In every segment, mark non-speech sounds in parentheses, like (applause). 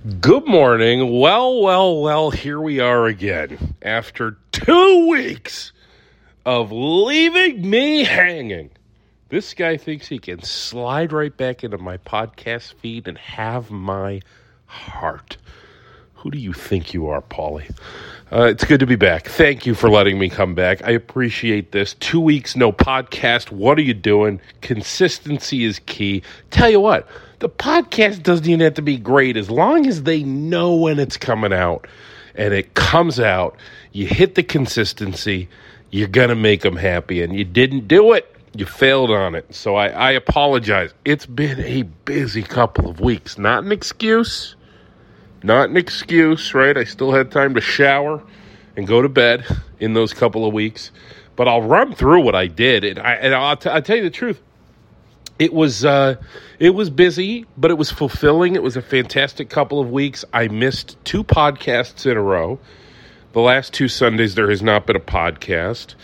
Good morning. Well, well, well, here we are again after two weeks of leaving me hanging. This guy thinks he can slide right back into my podcast feed and have my heart. Who do you think you are, Pauly? Uh, it's good to be back. Thank you for letting me come back. I appreciate this. Two weeks, no podcast. What are you doing? Consistency is key. Tell you what, the podcast doesn't even have to be great as long as they know when it's coming out and it comes out. You hit the consistency, you're going to make them happy. And you didn't do it, you failed on it. So I, I apologize. It's been a busy couple of weeks. Not an excuse. Not an excuse, right? I still had time to shower and go to bed in those couple of weeks. But I'll run through what I did. And, I, and I'll, t- I'll tell you the truth it was uh, it was busy, but it was fulfilling. It was a fantastic couple of weeks. I missed two podcasts in a row. The last two Sundays, there has not been a podcast.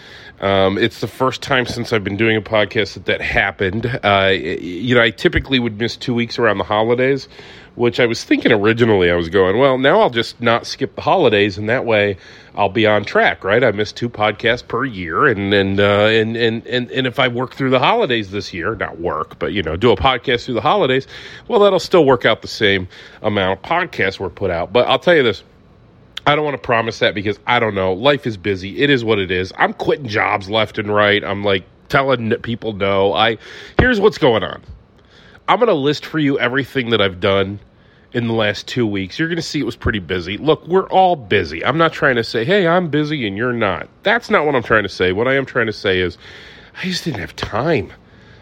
Um, it's the first time since I've been doing a podcast that that happened. Uh, you know, I typically would miss two weeks around the holidays, which I was thinking originally. I was going, well, now I'll just not skip the holidays, and that way I'll be on track, right? I miss two podcasts per year, and and uh, and, and and and if I work through the holidays this year, not work, but you know, do a podcast through the holidays, well, that'll still work out the same amount of podcasts we're put out. But I'll tell you this. I don't want to promise that because I don't know. Life is busy. It is what it is. I'm quitting jobs left and right. I'm like telling people no. I here's what's going on. I'm going to list for you everything that I've done in the last two weeks. You're going to see it was pretty busy. Look, we're all busy. I'm not trying to say, hey, I'm busy and you're not. That's not what I'm trying to say. What I am trying to say is, I just didn't have time.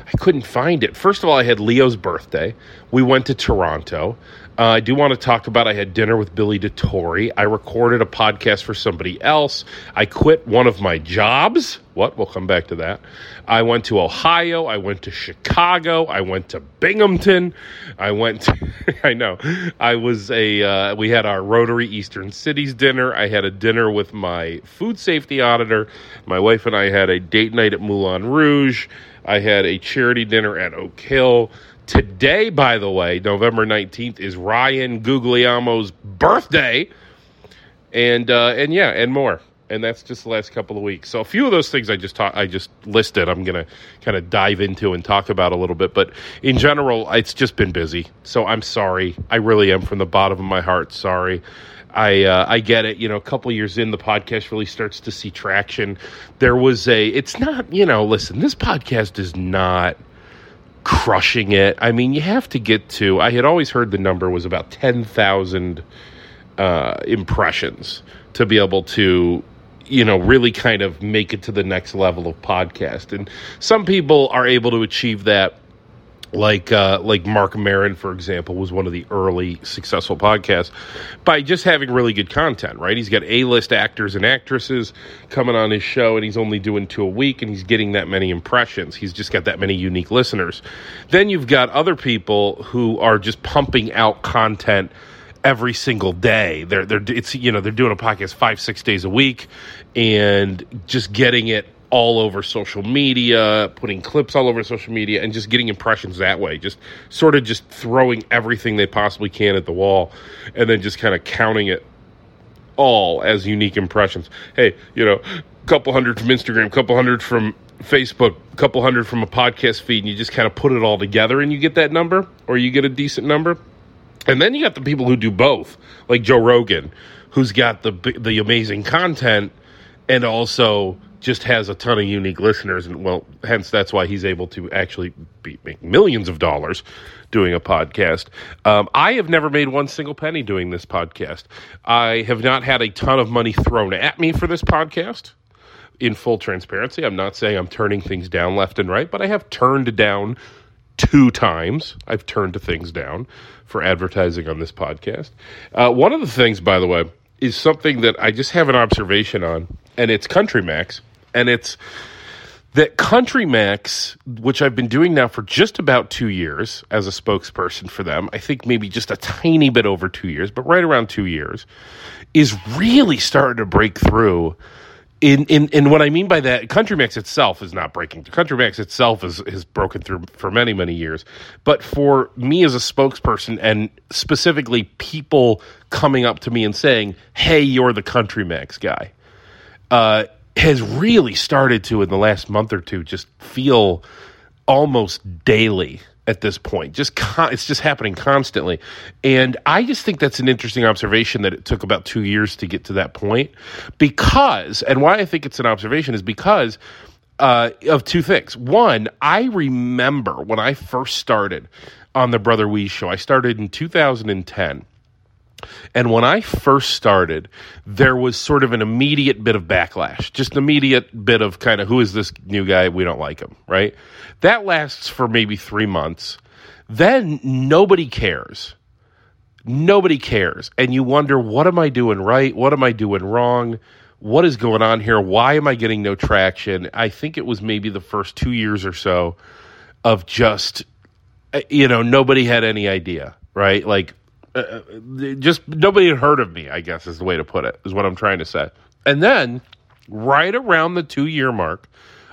I couldn't find it. First of all, I had Leo's birthday. We went to Toronto. Uh, I do want to talk about I had dinner with Billy DeTore. I recorded a podcast for somebody else. I quit one of my jobs. What? We'll come back to that. I went to Ohio. I went to Chicago. I went to Binghamton. I went to, (laughs) I know. I was a, uh, we had our Rotary Eastern Cities dinner. I had a dinner with my food safety auditor. My wife and I had a date night at Moulin Rouge. I had a charity dinner at Oak Hill. Today, by the way, November 19th, is Ryan Guglielmo's birthday. And uh, and yeah, and more. And that's just the last couple of weeks. So a few of those things I just I just listed. I'm gonna kind of dive into and talk about a little bit. But in general, it's just been busy. So I'm sorry. I really am from the bottom of my heart. Sorry. I uh, I get it. You know, a couple years in, the podcast really starts to see traction. There was a. It's not. You know, listen. This podcast is not crushing it. I mean, you have to get to. I had always heard the number was about ten thousand uh, impressions to be able to, you know, really kind of make it to the next level of podcast. And some people are able to achieve that like uh, like Marc Maron, for example, was one of the early successful podcasts by just having really good content. Right, he's got A list actors and actresses coming on his show, and he's only doing two a week, and he's getting that many impressions. He's just got that many unique listeners. Then you've got other people who are just pumping out content every single day. They're they're it's you know they're doing a podcast five six days a week, and just getting it all over social media, putting clips all over social media, and just getting impressions that way. Just sort of just throwing everything they possibly can at the wall, and then just kind of counting it all as unique impressions. Hey, you know, a couple hundred from Instagram, a couple hundred from Facebook, a couple hundred from a podcast feed, and you just kind of put it all together, and you get that number, or you get a decent number. And then you got the people who do both, like Joe Rogan, who's got the the amazing content and also just has a ton of unique listeners, and well, hence that's why he's able to actually be, make millions of dollars doing a podcast. Um, I have never made one single penny doing this podcast. I have not had a ton of money thrown at me for this podcast. In full transparency, I'm not saying I'm turning things down left and right, but I have turned down two times. I've turned things down for advertising on this podcast. Uh, one of the things, by the way, is something that I just have an observation on, and it's Country Max and it's that Country Max, which I've been doing now for just about two years as a spokesperson for them, I think maybe just a tiny bit over two years, but right around two years, is really starting to break through in, in in what I mean by that, Country Max itself is not breaking. Country Max itself is has broken through for many many years. But for me as a spokesperson, and specifically people coming up to me and saying, "Hey, you're the Country Max guy," uh, has really started to in the last month or two just feel almost daily at this point. Just con- it's just happening constantly, and I just think that's an interesting observation that it took about two years to get to that point. Because, and why I think it's an observation is because uh, of two things. One, I remember when I first started on the Brother Wease show. I started in 2010. And when I first started, there was sort of an immediate bit of backlash, just an immediate bit of kind of who is this new guy? We don't like him, right? That lasts for maybe three months. Then nobody cares. Nobody cares. And you wonder, what am I doing right? What am I doing wrong? What is going on here? Why am I getting no traction? I think it was maybe the first two years or so of just, uh, you know, nobody had any idea, right? Like, uh, uh, just nobody had heard of me, I guess is the way to put it, is what I'm trying to say. And then, right around the two year mark,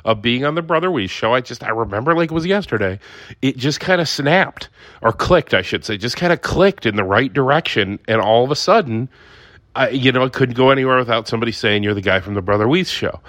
of being on the Brother Wease show. I just I remember like it was yesterday. It just kind of snapped or clicked, I should say, just kind of clicked in the right direction, and all of a sudden. I, you know, I couldn't go anywhere without somebody saying you're the guy from the Brother Wease show,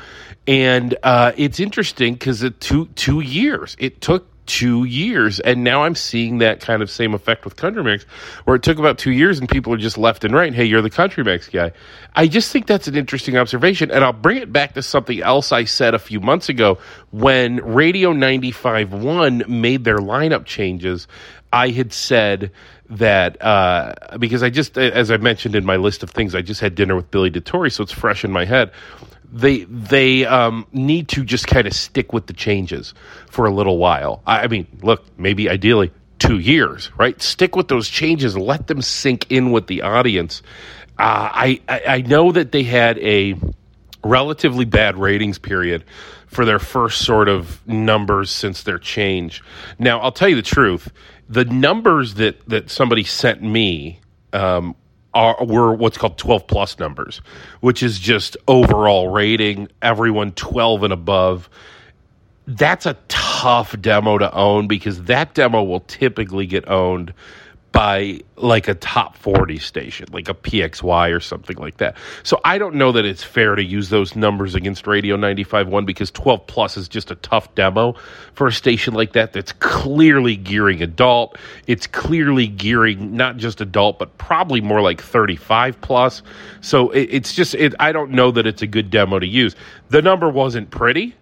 and uh, it's interesting because it two two years it took two years. And now I'm seeing that kind of same effect with Country Max, where it took about two years and people are just left and right. Hey, you're the Country Max guy. I just think that's an interesting observation. And I'll bring it back to something else I said a few months ago when Radio 95.1 made their lineup changes. I had said that uh, because I just, as I mentioned in my list of things, I just had dinner with Billy DeTore, so it's fresh in my head they they um, need to just kind of stick with the changes for a little while. I, I mean, look, maybe ideally two years, right? Stick with those changes, let them sink in with the audience. Uh, I, I I know that they had a relatively bad ratings period for their first sort of numbers since their change. Now, I'll tell you the truth: the numbers that that somebody sent me um, are were what's called 12 plus numbers, which is just overall rating, everyone 12 and above. That's a tough demo to own because that demo will typically get owned by like a top 40 station, like a PXY or something like that. So I don't know that it's fair to use those numbers against Radio 95.1 because 12 plus is just a tough demo for a station like that that's clearly gearing adult. It's clearly gearing not just adult, but probably more like 35 plus. So it, it's just, it, I don't know that it's a good demo to use. The number wasn't pretty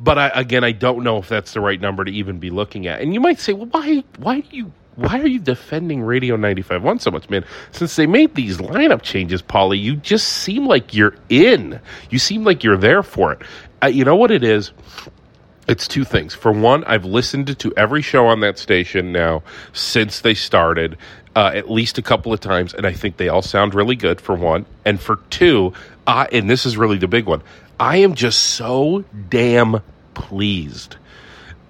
but I, again, I don't know if that's the right number to even be looking at. And you might say, well, why, why do you why are you defending Radio 95.1 so much, man? Since they made these lineup changes, Pauly, you just seem like you're in. You seem like you're there for it. Uh, you know what it is? It's two things. For one, I've listened to every show on that station now since they started, uh, at least a couple of times, and I think they all sound really good, for one. And for two, uh, and this is really the big one, I am just so damn pleased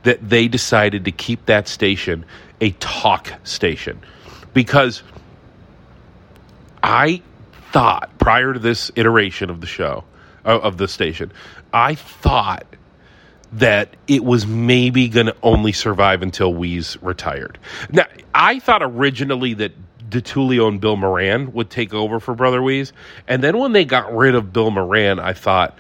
that they decided to keep that station a talk station because I thought prior to this iteration of the show of the station, I thought that it was maybe going to only survive until Wease retired. Now, I thought originally that DeTulio and Bill Moran would take over for Brother Wease, and then when they got rid of Bill Moran, I thought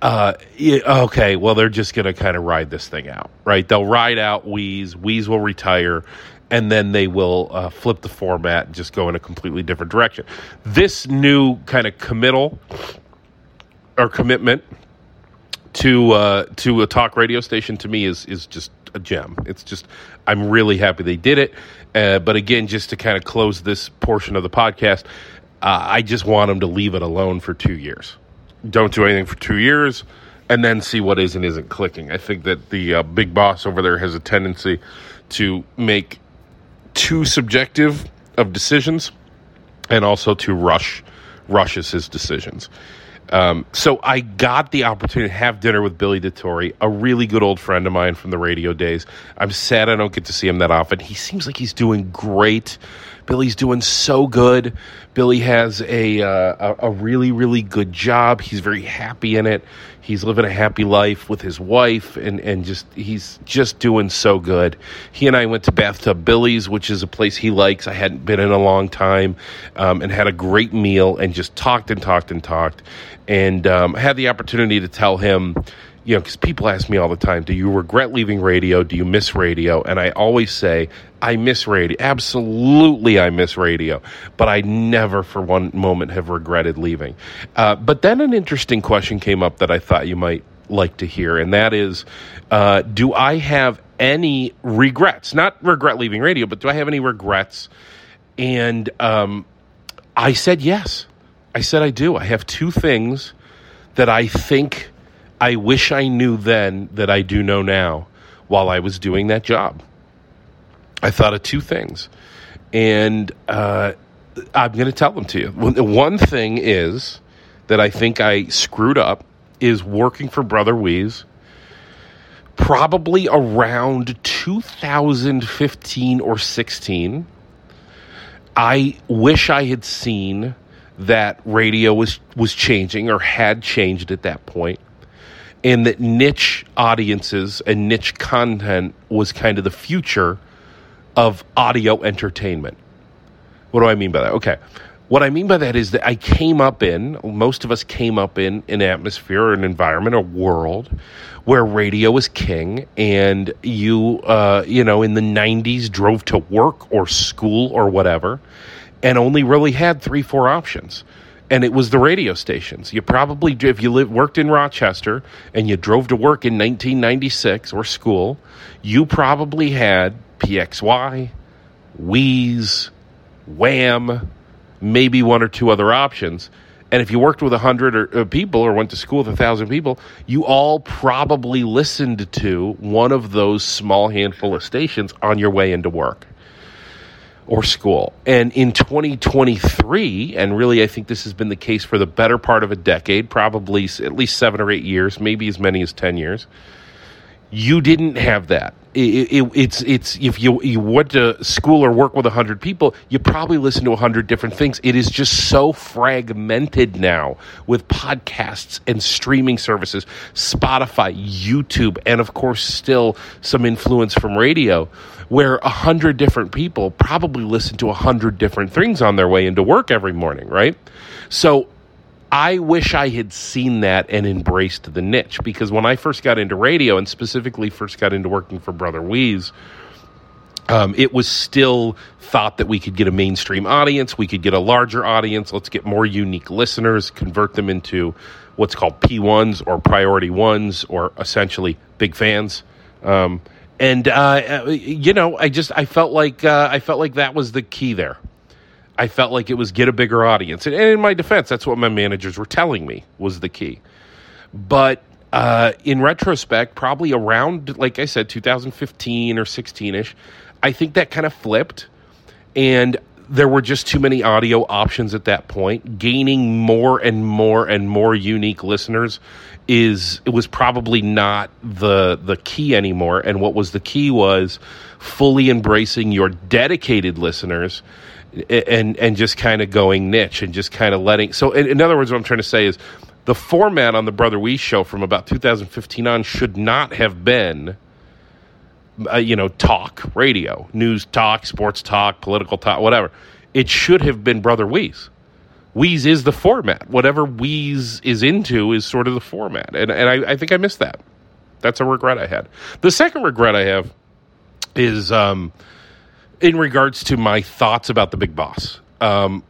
uh, okay, well, they're just going to kind of ride this thing out, right? They'll ride out Wease. Wease will retire, and then they will uh, flip the format and just go in a completely different direction. This new kind of committal or commitment to uh, to a talk radio station to me is is just a gem. It's just I'm really happy they did it. Uh, but again, just to kind of close this portion of the podcast, uh, I just want them to leave it alone for two years don't do anything for two years, and then see what is and isn't clicking. I think that the uh, big boss over there has a tendency to make too subjective of decisions, and also to rush rushes his decisions. Um, so I got the opportunity to have dinner with Billy DeTore, a really good old friend of mine from the radio days. I'm sad I don't get to see him that often. He seems like he's doing great Billy's doing so good. Billy has a, uh, a, really, really good job. He's very happy in it. He's living a happy life with his wife, and, and just he's just doing so good. He and I went to Bathtub Billy's, which is a place he likes. I hadn't been in a long time, um, and had a great meal, and just talked and talked and talked, and um, had the opportunity to tell him you know, because people ask me all the time, do you regret leaving radio? Do you miss radio? And I always say, I miss radio. Absolutely, I miss radio. But I never for one moment have regretted leaving. Uh, but then an interesting question came up that I thought you might like to hear, and that is uh, do I have any regrets? Not regret leaving radio, but do I have any regrets? And um, I said yes. I said I do. I have two things that I think I wish I knew then that I do know now while I was doing that job. I thought of two things, and uh, I'm going to tell them to you. One thing is that I think I screwed up is working for Brother Wease probably around 2015 or 16. I wish I had seen that radio was was changing or had changed at that point and that niche audiences and niche content was kind of the future of audio entertainment. What do I mean by that? Okay. What I mean by that is that I came up in, most of us came up in an atmosphere or an environment, a world where radio was king, and you, uh, you know, in the 90s drove to work or school or whatever, and only really had three, four options and it was the radio stations. You probably, if you lived, worked in Rochester and you drove to work in 1996 or school, you probably had PXY, Wease, Wham, maybe one or two other options. And if you worked with a hundred or, uh, people or went to school with a thousand people, you all probably listened to one of those small handful of stations on your way into work or school. And in 2023, and really I think this has been the case for the better part of a decade, probably at least seven or eight years, maybe as many as 10 years, you didn't have that. It, it, it's it's if you you went to school or work with hundred people, you probably listen to hundred different things. It is just so fragmented now with podcasts and streaming services, Spotify, YouTube, and of course still some influence from radio where a hundred different people probably listen to a hundred different things on their way into work every morning, right? So I wish I had seen that and embraced the niche because when I first got into radio and specifically first got into working for Brother Wease, um, it was still thought that we could get a mainstream audience, we could get a larger audience, let's get more unique listeners, convert them into what's called P1s or priority ones or essentially big fans. Um, and uh, you know, I just I felt like uh, I felt like that was the key there. I felt like it was get a bigger audience, and, and in my defense, that's what my managers were telling me was the key. But uh, in retrospect, probably around like I said, 2015 or 16 ish, I think that kind of flipped, and there were just too many audio options at that point. Gaining more and more and more unique listeners is it was probably not the the key anymore and what was the key was fully embracing your dedicated listeners and and just kind of going niche and just kind of letting so in, in, other words what i'm trying to say is the format on the brother wease show from about 2015 on should not have been uh, you know talk radio news talk sports talk political talk whatever it should have been brother wease Wease is the format. Whatever Wease is into is sort of the format. And, and I, I think I missed that. That's a regret I had. The second regret I have is um, in regards to my thoughts about the big boss. Um,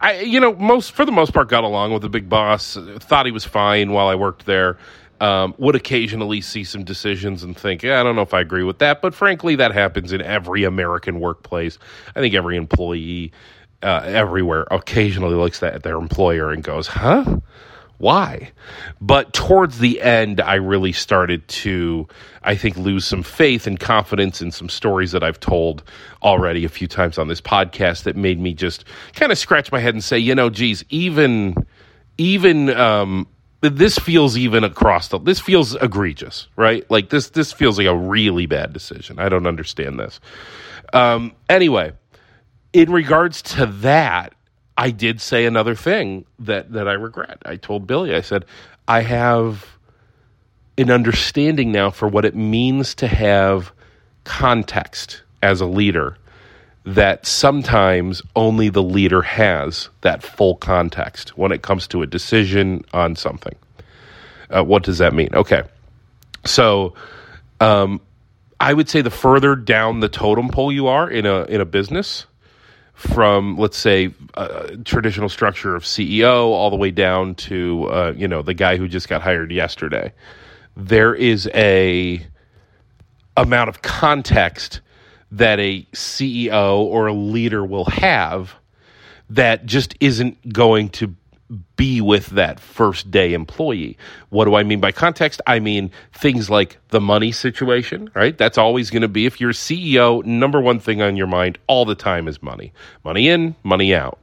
I, you know, most for the most part, got along with the big boss. Thought he was fine while I worked there. Um, would occasionally see some decisions and think, yeah, I don't know if I agree with that. But frankly, that happens in every American workplace. I think every employee uh, everywhere occasionally looks at their employer and goes, huh? Why? But towards the end, I really started to, I think, lose some faith and confidence in some stories that I've told already a few times on this podcast that made me just kind of scratch my head and say, you know, geez, even, even, um, this feels even across the this feels egregious right? Like this this feels like a really bad decision. I don't understand this. Um anyway in regards to that, I did say another thing that that I regret. I told Billy, I said, I have an understanding now for what it means to have context as a leader that sometimes only the leader has that full context when it comes to a decision on something. Uh, what does that mean? Okay. So, um, I would say the further down the totem pole you are in a in a business, from let's say a traditional structure of CEO all the way down to uh, you know the guy who just got hired yesterday, there is a amount of context that a CEO or a leader will have that just isn't going to be with that first day employee. What do I mean by context? I mean things like the money situation, right? That's always going to be, if you're a CEO, number one thing on your mind all the time is money. Money in, money out.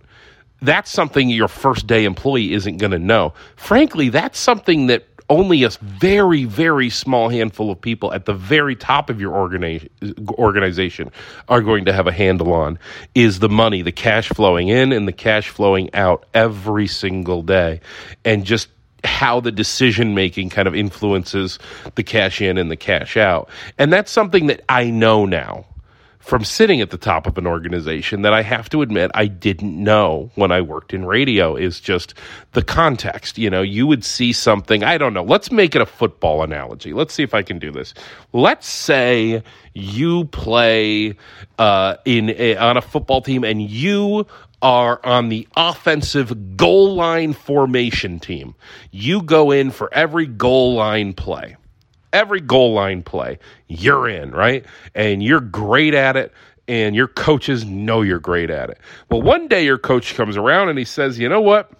That's something your first day employee isn't going to know. Frankly, that's something that only a very, very small handful of people at the very top of your organi- organization are going to have a handle on is the money, the cash flowing in and the cash flowing out every single day. And just how the decision making kind of influences the cash in and the cash out. And that's something that I know now from sitting at the top of an organization that I have to admit I didn't know when I worked in radio is just the context. You know, you would see something, I don't know, let's make it a football analogy. Let's see if I can do this. Let's say you play uh, in a, on a football team and you are on the offensive goal line formation team. You go in for every goal line play every goal line play, you're in, right? And you're great at it, and your coaches know you're great at it. Well, one day your coach comes around and he says, you know what?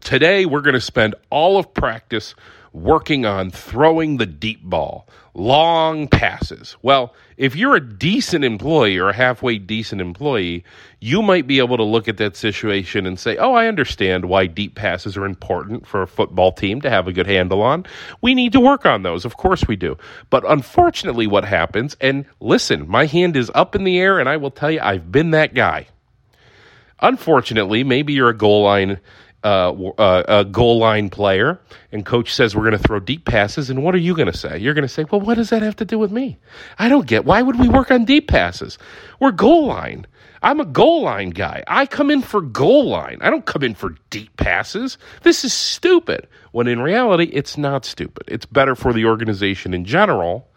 Today we're going to spend all of practice working on throwing the deep ball, long passes. Well, if you're a decent employee or a halfway decent employee, you might be able to look at that situation and say, Oh, I understand why deep passes are important for a football team to have a good handle on. We need to work on those. Of course we do. But unfortunately, what happens, and listen, my hand is up in the air, and I will tell you, I've been that guy. Unfortunately, maybe you're a goal line uh, uh, a goal line player, and coach says we're going to throw deep passes, and what are you going to say? You're going to say, well, what does that have to do with me? I don't get. Why would we work on deep passes? We're goal line. I'm a goal line guy. I come in for goal line. I don't come in for deep passes. This is stupid. When in reality, it's not stupid. It's better for the organization in general.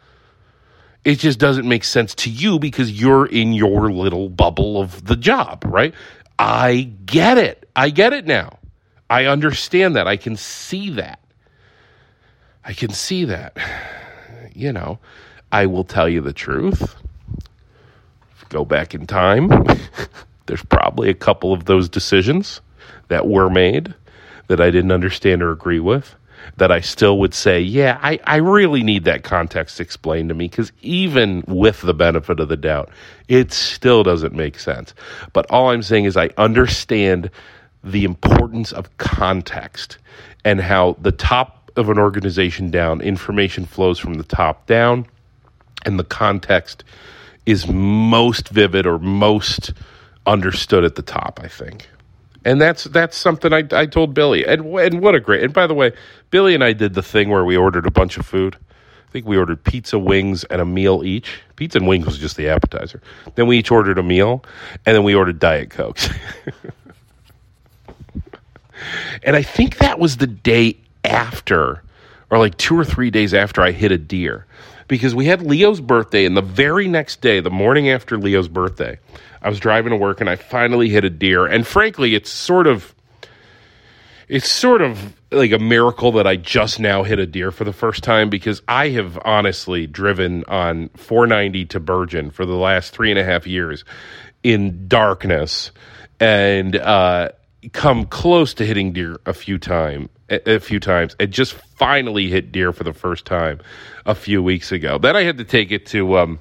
It just doesn't make sense to you because you're in your little bubble of the job, right? I get it. I get it now. I understand that. I can see that. I can see that. You know, I will tell you the truth. Go back in time. (laughs) There's probably a couple of those decisions that were made that I didn't understand or agree with that I still would say, yeah, I, I really need that context explained to me because even with the benefit of the doubt, it still doesn't make sense. But all I'm saying is I understand the importance of context and how the top of an organization down, information flows from the top down, and the context is most vivid or most understood at the top, I think. And that's that's something I, I told Billy. And, and what a great. And by the way, Billy and I did the thing where we ordered a bunch of food. I think we ordered pizza, wings, and a meal each. Pizza and wings was just the appetizer. Then we each ordered a meal, and then we ordered Diet Cokes. (laughs) And I think that was the day after, or like two or three days after I hit a deer. Because we had Leo's birthday, and the very next day, the morning after Leo's birthday, I was driving to work and I finally hit a deer. And frankly, it's sort of it's sort of like a miracle that I just now hit a deer for the first time because I have honestly driven on 490 to Bergen for the last three and a half years in darkness. And uh, come close to hitting deer a few time a, few times and just finally hit deer for the first time a few weeks ago. Then I had to take it to um,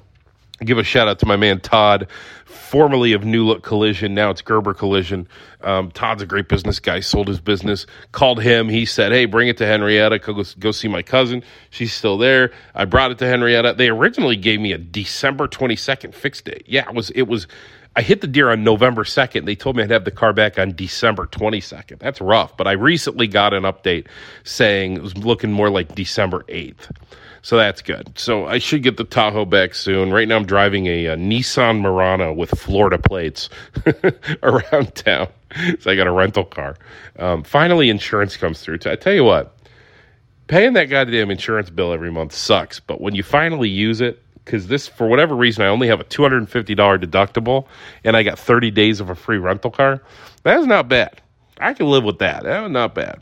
give a shout out to my man Todd, formerly of New Look Collision. Now it's Gerber Collision. Um, Todd's a great business guy. Sold his business. Called him. He said, "Hey, bring it to Henrietta. Go, go see my cousin. She's still there." I brought it to Henrietta. They originally gave me a December twenty second fixed date. Yeah, it was it was I hit the deer on November 2nd. They told me I'd have the car back on December 22nd. That's rough, but I recently got an update saying it was looking more like December 8th. So that's good. So I should get the Tahoe back soon. Right now I'm driving a, a Nissan Murano with Florida plates (laughs) around town. So I got a rental car. Um, finally, insurance comes through. I tell you what, paying that goddamn insurance bill every month sucks. But when you finally use it, because this, for whatever reason, I only have a $250 deductible and I got 30 days of a free rental car, that's not bad. I can live with that. That was not bad.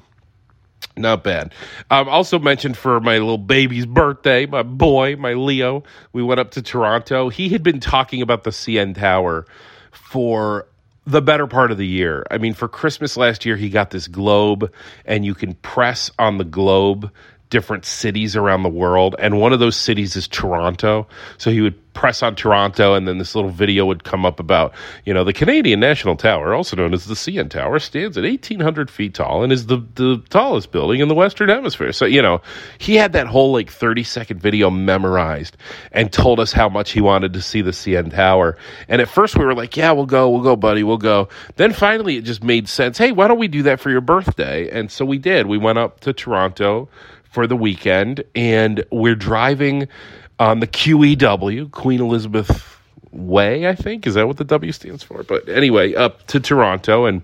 Not bad. Um, also mentioned for my little baby's birthday, my boy, my Leo, we went up to Toronto. He had been talking about the CN Tower for the better part of the year. I mean, for Christmas last year, he got this globe, and you can press on the globe different cities around the world, and one of those cities is Toronto. So he would press on Toronto, and then this little video would come up about, you know, the Canadian National Tower, also known as the CN Tower, stands at 1,800 feet tall and is the, the tallest building in the Western Hemisphere. So, you know, he had that whole like 30 second video memorized and told us how much he wanted to see the CN Tower. And at first we were like, yeah, we'll go, we'll go, buddy, we'll go. Then finally it just made sense. Hey, why don't we do that for your birthday? And so we did. We went up to Toronto for the weekend, and we're driving on the QEW, Queen Elizabeth Way, I think. Is that what the W stands for? But anyway, up to Toronto and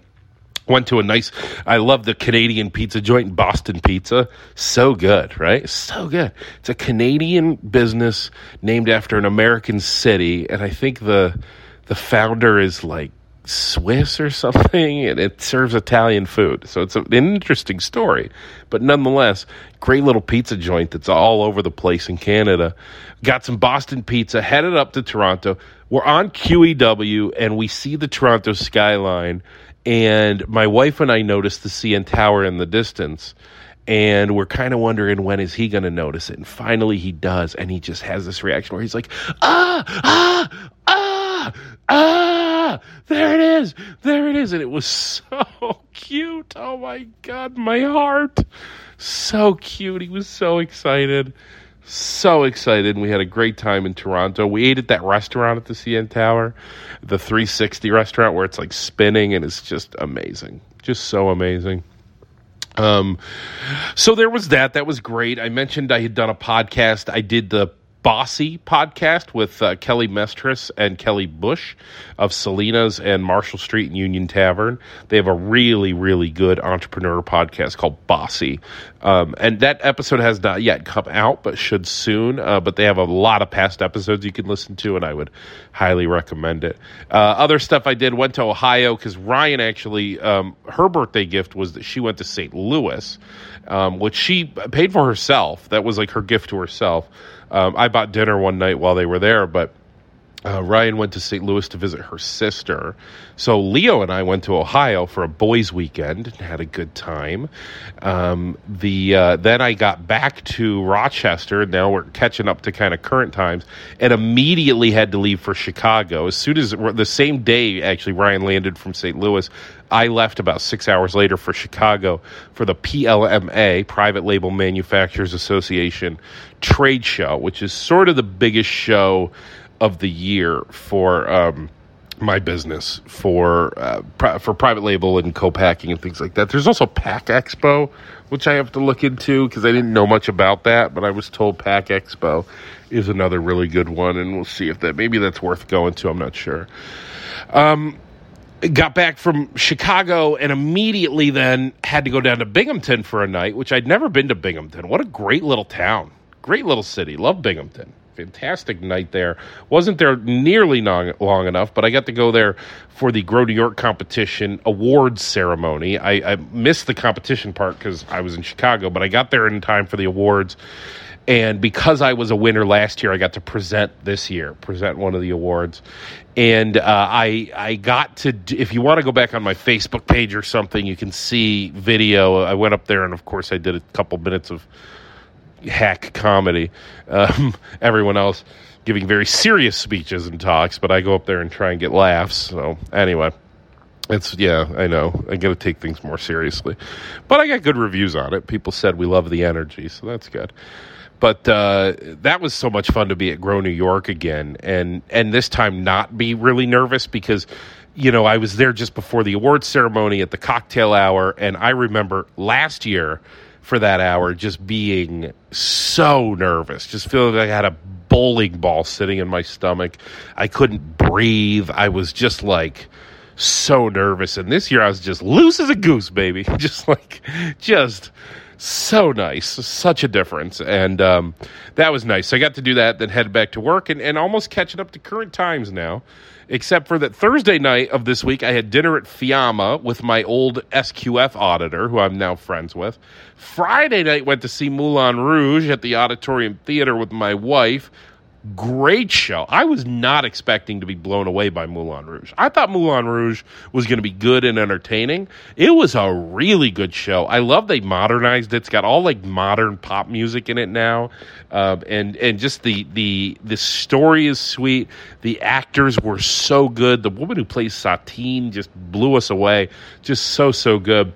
went to a nice i love the canadian pizza joint boston pizza so good right so good it's a canadian business named after an american city and i think the the founder is like Swiss or something, and it serves Italian food. So it's an interesting story, but nonetheless, great little pizza joint that's all over the place in Canada. Got some Boston pizza, headed up to Toronto. We're on QEW, and we see the Toronto skyline. And my wife and I notice the CN Tower in the distance and we're kind of wondering when is he going to notice it and finally he does and he just has this reaction where he's like ah ah ah ah there it is. There it is. And it was so (laughs) cute. Oh my god. My heart. So cute. He was so excited. So excited. We had a great time in toronto. We ate at that restaurant at the cn tower the 360 restaurant where it's like spinning and it's just amazing. Just so amazing. Um, so there was that. That was great. I mentioned I had done a podcast. I did the Bossy podcast with uh, Kelly Mestris and Kelly Bush of Salena's and Marshall Street and Union Tavern. They have a really, really good entrepreneur podcast called Bossy. Um, and that episode has not yet come out, but should soon. Uh, but they have a lot of past episodes you can listen to, and I would highly recommend it. Uh, other stuff I did went to Ohio because Ryan actually, um, her birthday gift was that she went to St. Louis, um, which she paid for herself. That was like her gift to herself. Um, I bought dinner one night while they were there, but uh, Ryan went to St. Louis to visit her sister. So Leo and I went to Ohio for a boys' weekend and had a good time. Um, the uh, then I got back to Rochester. Now we're catching up to kind of current times, and immediately had to leave for Chicago. As soon as the same day, actually, Ryan landed from St. Louis. I left about six hours later for Chicago for the PLMA, Private Label Manufacturers Association trade show, which is sort of the biggest show of the year for um, my business for uh, pri- for private label and co-packing and things like that. There's also Pack Expo, which I have to look into because I didn't know much about that, but I was told Pack Expo is another really good one, and we'll see if that maybe that's worth going to. I'm not sure. Um, got back from Chicago and immediately then had to go down to Binghamton for a night, which I'd never been to Binghamton. What a great little town. Great little city. Love Binghamton fantastic night there. Wasn't there nearly long, long, enough, but I got to go there for the Grow New York competition awards ceremony. I, I missed the competition part because I was in Chicago, but I got there in time for the awards. And because I was a winner last year, I got to present this year, present one of the awards. And uh, I I got to if you want to go back on my Facebook page or something, you can see video. I went up there, and of course, I did a couple minutes of hack comedy. Um, (laughs) everyone else giving very serious speeches and talks, but I go up there and try and get laughs. So anyway, it's yeah, I know I got to take things more seriously, but I got good reviews on it. People said we love the energy, so that's good. But uh, that was so much fun to be at Grow New York again, and and this time not be really nervous because you know, I was there just before the awards ceremony at the cocktail hour, and I remember last year for that hour just being so nervous, just feeling like I had a bowling ball sitting in my stomach. I couldn't breathe. I was just like so nervous. And this year I was just loose as a goose, baby. (laughs) Just like, just so nice. Such a difference. And um, that was nice. So I got to do that, then head back to work and, and almost catching up to current times now except for that Thursday night of this week, I had dinner at Fiamma with my old SQF auditor, who I'm now friends with. Friday night, went to see Moulin Rouge at the Auditorium Theater with my wife great show. I was not expecting to be blown away by Moulin Rouge. I thought Moulin Rouge was going to be good and entertaining. It was a really good show. I love they modernized it. It's got all like modern pop music in it now, uh, and and just the the the story is sweet. The actors were so good. The woman who plays Satine just blew us away. Just so so good.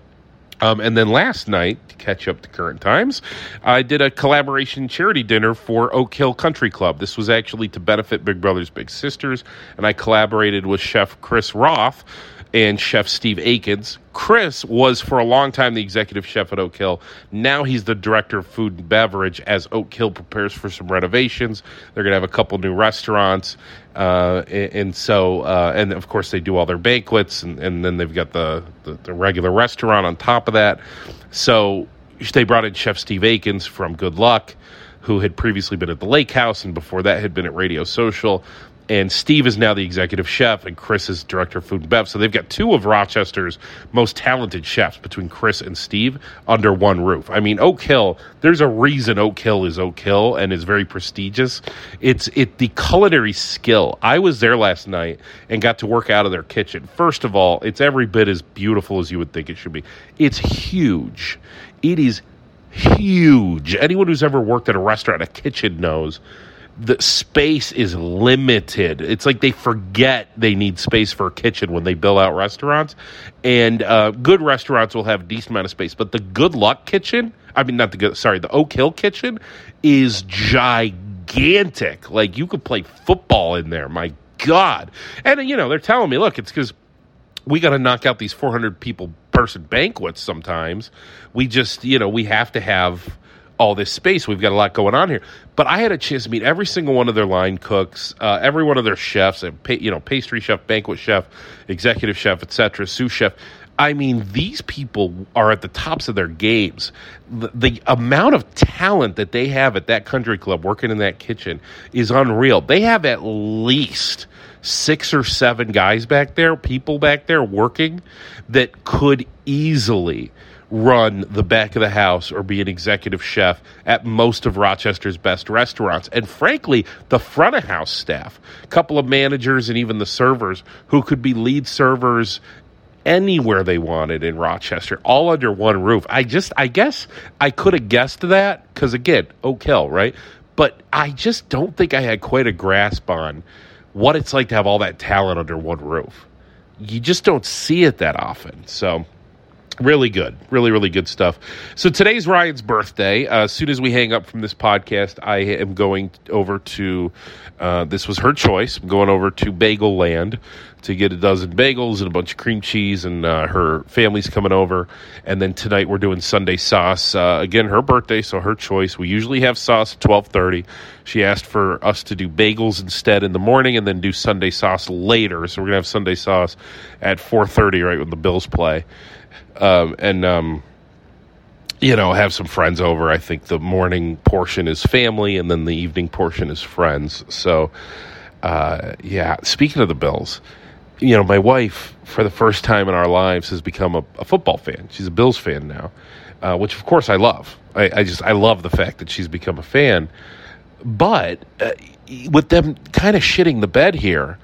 Um, and then last night, to catch up to current times, I did a collaboration charity dinner for Oak Hill Country Club. This was actually to benefit Big Brothers Big Sisters, and I collaborated with Chef Chris Roth and Chef Steve Akins. Chris was for a long time the executive chef at Oak Hill. Now he's the director of food and beverage as Oak Hill prepares for some renovations. They're going to have a couple new restaurants. Uh, and, and, so, uh, and of course, they do all their banquets, and, and then they've got the, the, the regular restaurant on top of that. So they brought in Chef Steve Akins from Good Luck who had previously been at the Lake House and before that had been at Radio Social and Steve is now the executive chef, and Chris is director of food and bev. So they've got two of Rochester's most talented chefs between Chris and Steve under one roof. I mean, Oak Hill. There's a reason Oak Hill is Oak Hill and is very prestigious. It's it the culinary skill. I was there last night and got to work out of their kitchen. First of all, it's every bit as beautiful as you would think it should be. It's huge. It is huge. Anyone who's ever worked at a restaurant, a kitchen knows the space is limited. It's like they forget they need space for a kitchen when they build out restaurants. And uh, good restaurants will have a decent amount of space, but the Good Luck Kitchen, I mean, not the good, sorry, the Oak Hill Kitchen is gigantic. Like you could play football in there. My God. And, you know, they're telling me, look, it's because we got to knock out these 400 people person banquets sometimes. We just, you know, we have to have all this space. We've got a lot going on here. But I had a chance to meet every single one of their line cooks, uh, every one of their chefs, you know, pastry chef, banquet chef, executive chef, etc., sous chef. I mean, these people are at the tops of their games. The, the, amount of talent that they have at that country club working in that kitchen is unreal. They have at least six or seven guys back there, people back there working that could easily run the back of the house or be an executive chef at most of Rochester's best restaurants. And frankly, the front of house staff, a couple of managers and even the servers who could be lead servers anywhere they wanted in Rochester, all under one roof. I just, I guess I could have guessed that because again, Oak Hill, right? But I just don't think I had quite a grasp on what it's like to have all that talent under one roof. You just don't see it that often. So, Really good. Really, really good stuff. So today's Ryan's birthday. Uh, as soon as we hang up from this podcast, I am going over to, uh, this was her choice. I'm going over to Bagel Land to get a dozen bagels and a bunch of cream cheese, and uh, her family's coming over. And then tonight we're doing Sunday sauce. Uh, again, her birthday, so her choice. We usually have sauce at 1230. She asked for us to do bagels instead in the morning and then do Sunday sauce later. So we're going to have Sunday sauce at 430, right, when the Bills play um, and um, you know have some friends over. I think the morning portion is family, and then the evening portion is friends. So uh, yeah. Speaking of the Bills, you know, my wife for the first time in our lives has become a, a football fan. She's a Bills fan now, uh, which of course I love. I, I, just I love the fact that she's become a fan. But uh, with them kind of shitting the bed here,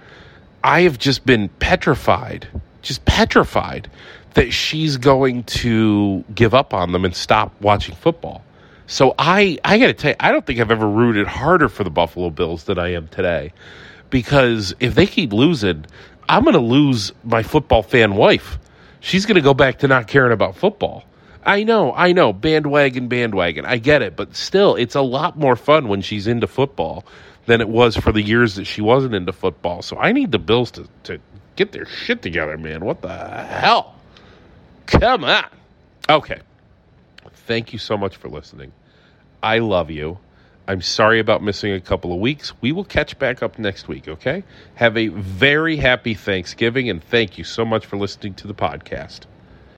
I have just been petrified, just petrified that she's going to give up on them and stop watching football. So I I got to tell you, I don't think I've ever rooted harder for the Buffalo Bills than I am today, because if they keep losing, I'm going to lose my football fan wife. She's going to go back to not caring about football. I know, I know, bandwagon, bandwagon. I get it, but still, it's a lot more fun when she's into football than it was for the years that she wasn't into football. So I need the Bills to, to get their shit together, man. What the hell? Come on. Okay. Thank you so much for listening. I love you. I'm sorry about missing a couple of weeks. We will catch back up next week, okay? Have a very happy Thanksgiving, and thank you so much for listening to the podcast.